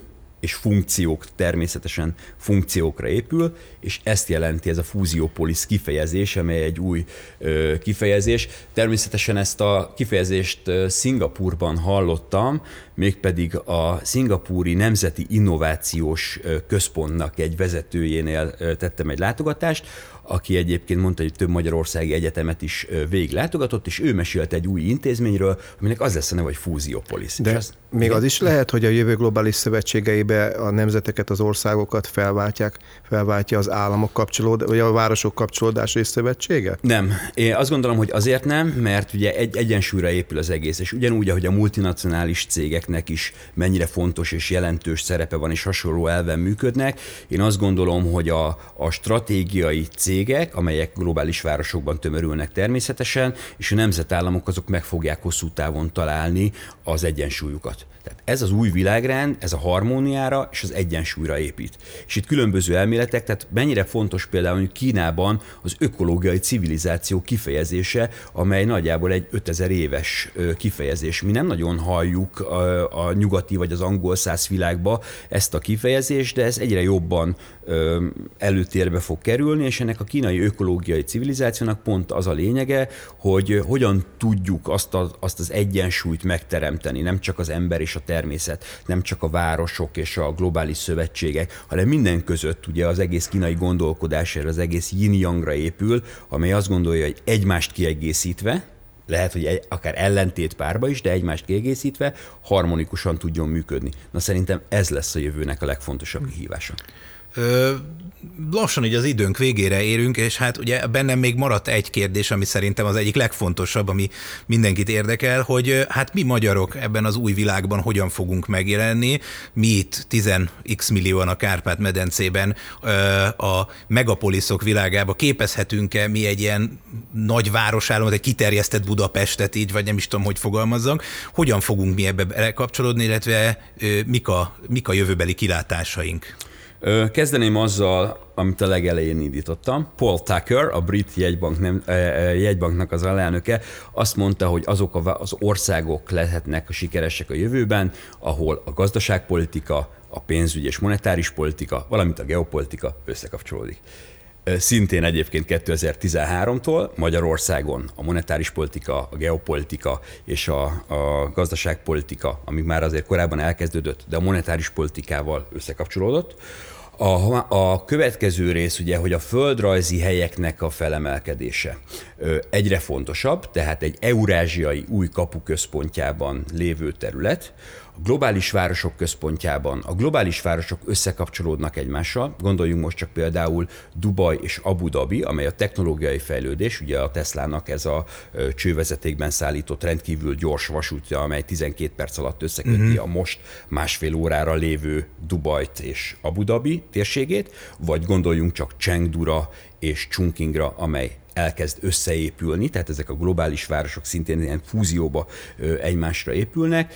és funkciók természetesen funkciókra épül, és ezt jelenti ez a fúziópolis kifejezés, amely egy új ö, kifejezés. Természetesen ezt a kifejezést Szingapurban hallottam, mégpedig a Szingapúri Nemzeti Innovációs Központnak egy vezetőjénél tettem egy látogatást, aki egyébként mondta, hogy több magyarországi egyetemet is végiglátogatott, és ő mesélt egy új intézményről, aminek az lesz a neve, hogy Fúziópolis. De az, még az is lehet, hogy a jövő globális szövetségeibe a nemzeteket, az országokat felváltják, felváltja az államok kapcsolód, vagy a városok kapcsolódása és szövetsége? Nem. Én azt gondolom, hogy azért nem, mert ugye egy egyensúlyra épül az egész, és ugyanúgy, ahogy a multinacionális cégeknek is mennyire fontos és jelentős szerepe van, és hasonló elven működnek, én azt gondolom, hogy a, a stratégiai cég cégek, amelyek globális városokban tömörülnek természetesen, és a nemzetállamok azok meg fogják hosszú távon találni az egyensúlyukat. gemacht Tehát ez az új világrend, ez a harmóniára és az egyensúlyra épít. És itt különböző elméletek, tehát mennyire fontos például, hogy Kínában az ökológiai civilizáció kifejezése, amely nagyjából egy 5000 éves kifejezés. Mi nem nagyon halljuk a, a nyugati vagy az angol száz világba ezt a kifejezést, de ez egyre jobban előtérbe fog kerülni, és ennek a kínai ökológiai civilizációnak pont az a lényege, hogy hogyan tudjuk azt, a, azt az egyensúlyt megteremteni, nem csak az ember és a természet, nem csak a városok és a globális szövetségek, hanem minden között ugye az egész kínai gondolkodás erre az egész yin-yangra épül, amely azt gondolja, hogy egymást kiegészítve, lehet, hogy egy, akár ellentét párba is, de egymást kiegészítve harmonikusan tudjon működni. Na szerintem ez lesz a jövőnek a legfontosabb kihívása. Lassan így az időnk végére érünk, és hát ugye bennem még maradt egy kérdés, ami szerintem az egyik legfontosabb, ami mindenkit érdekel, hogy hát mi magyarok ebben az új világban hogyan fogunk megjelenni. Mi itt 10x millióan a Kárpát-medencében a megapoliszok világába képezhetünk-e mi egy ilyen nagy városállamot, egy kiterjesztett Budapestet így, vagy nem is tudom, hogy fogalmazzak. Hogyan fogunk mi ebbe kapcsolódni, illetve mik a, mik a jövőbeli kilátásaink? Kezdeném azzal, amit a legelején indítottam. Paul Tucker, a brit jegybank nem, jegybanknak az alelnöke, azt mondta, hogy azok az országok lehetnek a sikeresek a jövőben, ahol a gazdaságpolitika, a pénzügy és monetáris politika, valamint a geopolitika összekapcsolódik. Szintén egyébként 2013-tól Magyarországon a monetáris politika, a geopolitika és a, a gazdaságpolitika, amik már azért korábban elkezdődött, de a monetáris politikával összekapcsolódott. A, a következő rész ugye, hogy a földrajzi helyeknek a felemelkedése egyre fontosabb, tehát egy eurázsiai új kapuközpontjában lévő terület, a globális városok központjában a globális városok összekapcsolódnak egymással. Gondoljunk most csak például Dubaj és Abu Dhabi, amely a technológiai fejlődés, ugye a Teslának ez a csővezetékben szállított rendkívül gyors vasútja, amely 12 perc alatt összeköti uh-huh. a most másfél órára lévő Dubajt és Abu Dhabi térségét, vagy gondoljunk csak Chengdura és Chungkingra, amely elkezd összeépülni, tehát ezek a globális városok szintén ilyen fúzióba egymásra épülnek,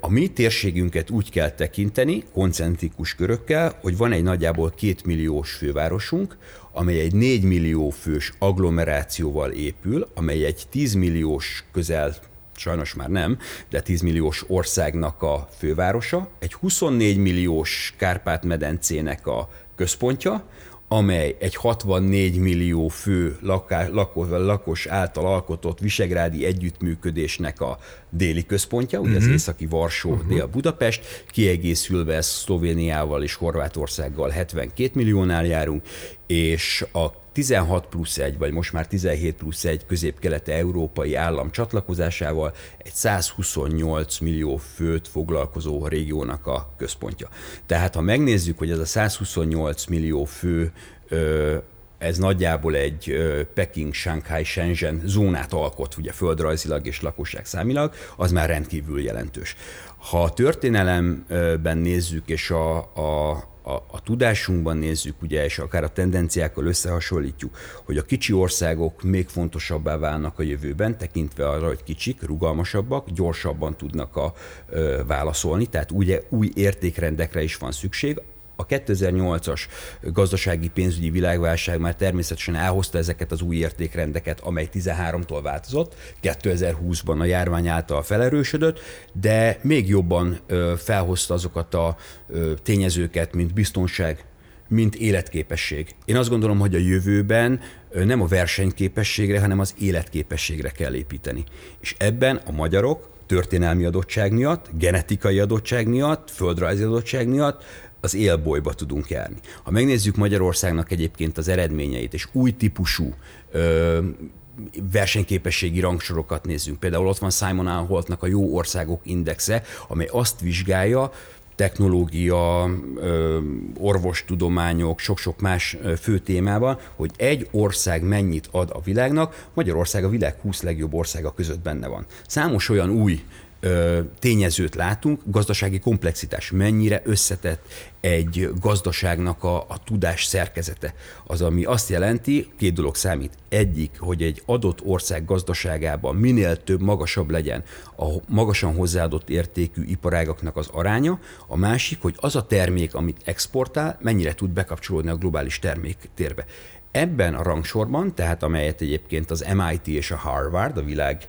a mi térségünket úgy kell tekinteni, koncentrikus körökkel, hogy van egy nagyjából két milliós fővárosunk, amely egy 4 millió fős agglomerációval épül, amely egy 10 milliós közel sajnos már nem, de 10 milliós országnak a fővárosa, egy 24 milliós Kárpát-medencének a központja, amely egy 64 millió fő laká, lakos, lakos által alkotott visegrádi együttműködésnek a déli központja, ugye uh-huh. az mhm. északi Varsó, uh-huh. dél-Budapest, kiegészülve ezt Szlovéniával és Horvátországgal 72 milliónál járunk, és a 16 plusz 1, vagy most már 17 plusz 1 közép-kelete európai állam csatlakozásával egy 128 millió főt foglalkozó régiónak a központja. Tehát ha megnézzük, hogy ez a 128 millió fő ez nagyjából egy Peking, Shanghai, Shenzhen zónát alkot, ugye földrajzilag és lakosság számilag, az már rendkívül jelentős. Ha a történelemben nézzük, és a, a, a, a tudásunkban nézzük, ugye, és akár a tendenciákkal összehasonlítjuk, hogy a kicsi országok még fontosabbá válnak a jövőben, tekintve arra, hogy kicsik, rugalmasabbak, gyorsabban tudnak a, ö, válaszolni, tehát ugye új értékrendekre is van szükség, a 2008-as gazdasági pénzügyi világválság már természetesen elhozta ezeket az új értékrendeket, amely 13-tól változott, 2020-ban a járvány által felerősödött, de még jobban felhozta azokat a tényezőket, mint biztonság, mint életképesség. Én azt gondolom, hogy a jövőben nem a versenyképességre, hanem az életképességre kell építeni. És ebben a magyarok történelmi adottság miatt, genetikai adottság miatt, földrajzi adottság miatt az élbolyba tudunk járni. Ha megnézzük Magyarországnak egyébként az eredményeit, és új típusú ö, versenyképességi rangsorokat nézzünk. Például ott van Simon Anholtnak a jó országok indexe, amely azt vizsgálja, technológia, orvostudományok, sok-sok más fő témában, hogy egy ország mennyit ad a világnak, Magyarország a világ 20 legjobb országa között benne van. Számos olyan új tényezőt látunk, gazdasági komplexitás, mennyire összetett egy gazdaságnak a, a tudás szerkezete. Az, ami azt jelenti, két dolog számít. Egyik, hogy egy adott ország gazdaságában minél több, magasabb legyen a magasan hozzáadott értékű iparágaknak az aránya, a másik, hogy az a termék, amit exportál, mennyire tud bekapcsolódni a globális terméktérbe. Ebben a rangsorban, tehát amelyet egyébként az MIT és a Harvard, a világ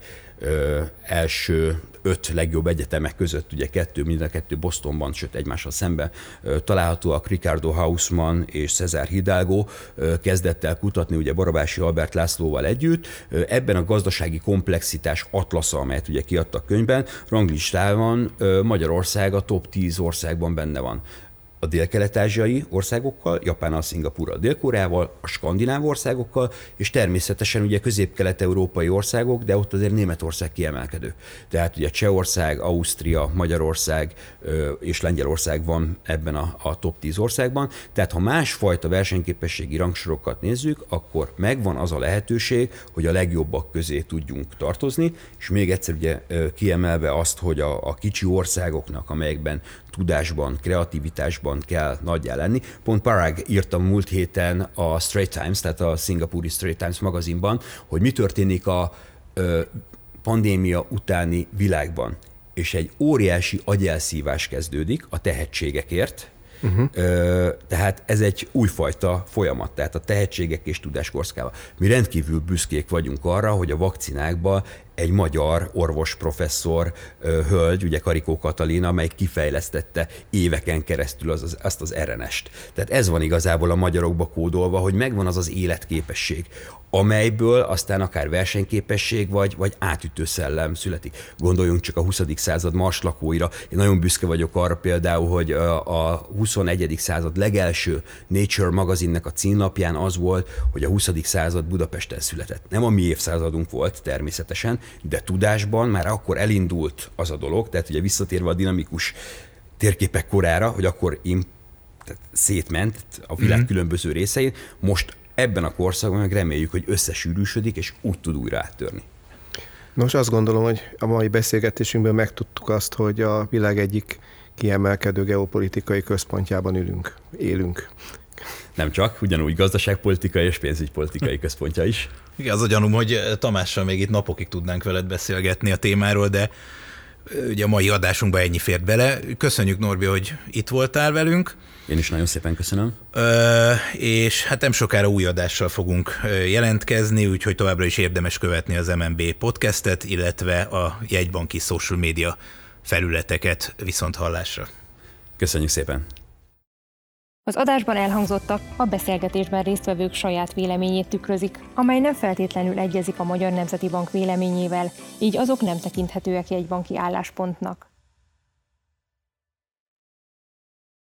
első öt legjobb egyetemek között, ugye kettő, mind a kettő Bostonban, sőt egymással szemben találhatóak Ricardo Hausmann és Cesar Hidalgo kezdett el kutatni ugye Barabási Albert Lászlóval együtt. Ebben a gazdasági komplexitás atlasza, amelyet ugye kiadtak könyvben, ranglistában Magyarország a top 10 országban benne van a dél-kelet-ázsiai országokkal, Japánnal, Szingapúrral, Dél-Koreával, a skandináv országokkal, és természetesen ugye közép-kelet-európai országok, de ott azért Németország kiemelkedő. Tehát ugye Csehország, Ausztria, Magyarország és Lengyelország van ebben a, a top 10 országban. Tehát ha másfajta versenyképességi rangsorokat nézzük, akkor megvan az a lehetőség, hogy a legjobbak közé tudjunk tartozni, és még egyszer ugye kiemelve azt, hogy a, a kicsi országoknak, amelyekben tudásban, kreativitásban kell nagyjá lenni. Pont Parag írta múlt héten a Straight Times, tehát a szingapúri Straight Times magazinban, hogy mi történik a ö, pandémia utáni világban. És egy óriási agyelszívás kezdődik a tehetségekért, Uh-huh. Tehát ez egy újfajta folyamat, tehát a tehetségek és tudáskorszkával. Mi rendkívül büszkék vagyunk arra, hogy a vakcinákban egy magyar orvos professzor hölgy, ugye Karikó Katalina, amely kifejlesztette éveken keresztül az, az, azt az RNS-t. Tehát ez van igazából a magyarokba kódolva, hogy megvan az az életképesség, amelyből aztán akár versenyképesség vagy, vagy átütő szellem születik. Gondoljunk csak a 20. század mars lakóira. Én nagyon büszke vagyok arra például, hogy a 21. század legelső Nature magazinnek a címlapján az volt, hogy a 20. század Budapesten született. Nem a mi évszázadunk volt természetesen, de tudásban már akkor elindult az a dolog, tehát ugye visszatérve a dinamikus térképek korára, hogy akkor im, tehát szétment a világ mm-hmm. különböző részein, most ebben a korszakban meg reméljük, hogy összesűrűsödik, és úgy tud újra áttörni. Nos, azt gondolom, hogy a mai beszélgetésünkből megtudtuk azt, hogy a világ egyik kiemelkedő geopolitikai központjában ülünk, élünk. Nem csak, ugyanúgy gazdaságpolitikai és pénzügypolitikai központja is. Igen, az a gyanúm, hogy Tamással még itt napokig tudnánk veled beszélgetni a témáról, de ugye a mai adásunkba ennyi fért bele. Köszönjük, Norbi, hogy itt voltál velünk. Én is nagyon szépen köszönöm. Ö, és hát nem sokára új adással fogunk jelentkezni, úgyhogy továbbra is érdemes követni az MNB podcastet, illetve a jegybanki social media felületeket viszont hallásra. Köszönjük szépen! Az adásban elhangzottak a beszélgetésben résztvevők saját véleményét tükrözik, amely nem feltétlenül egyezik a Magyar Nemzeti Bank véleményével, így azok nem tekinthetőek jegybanki álláspontnak.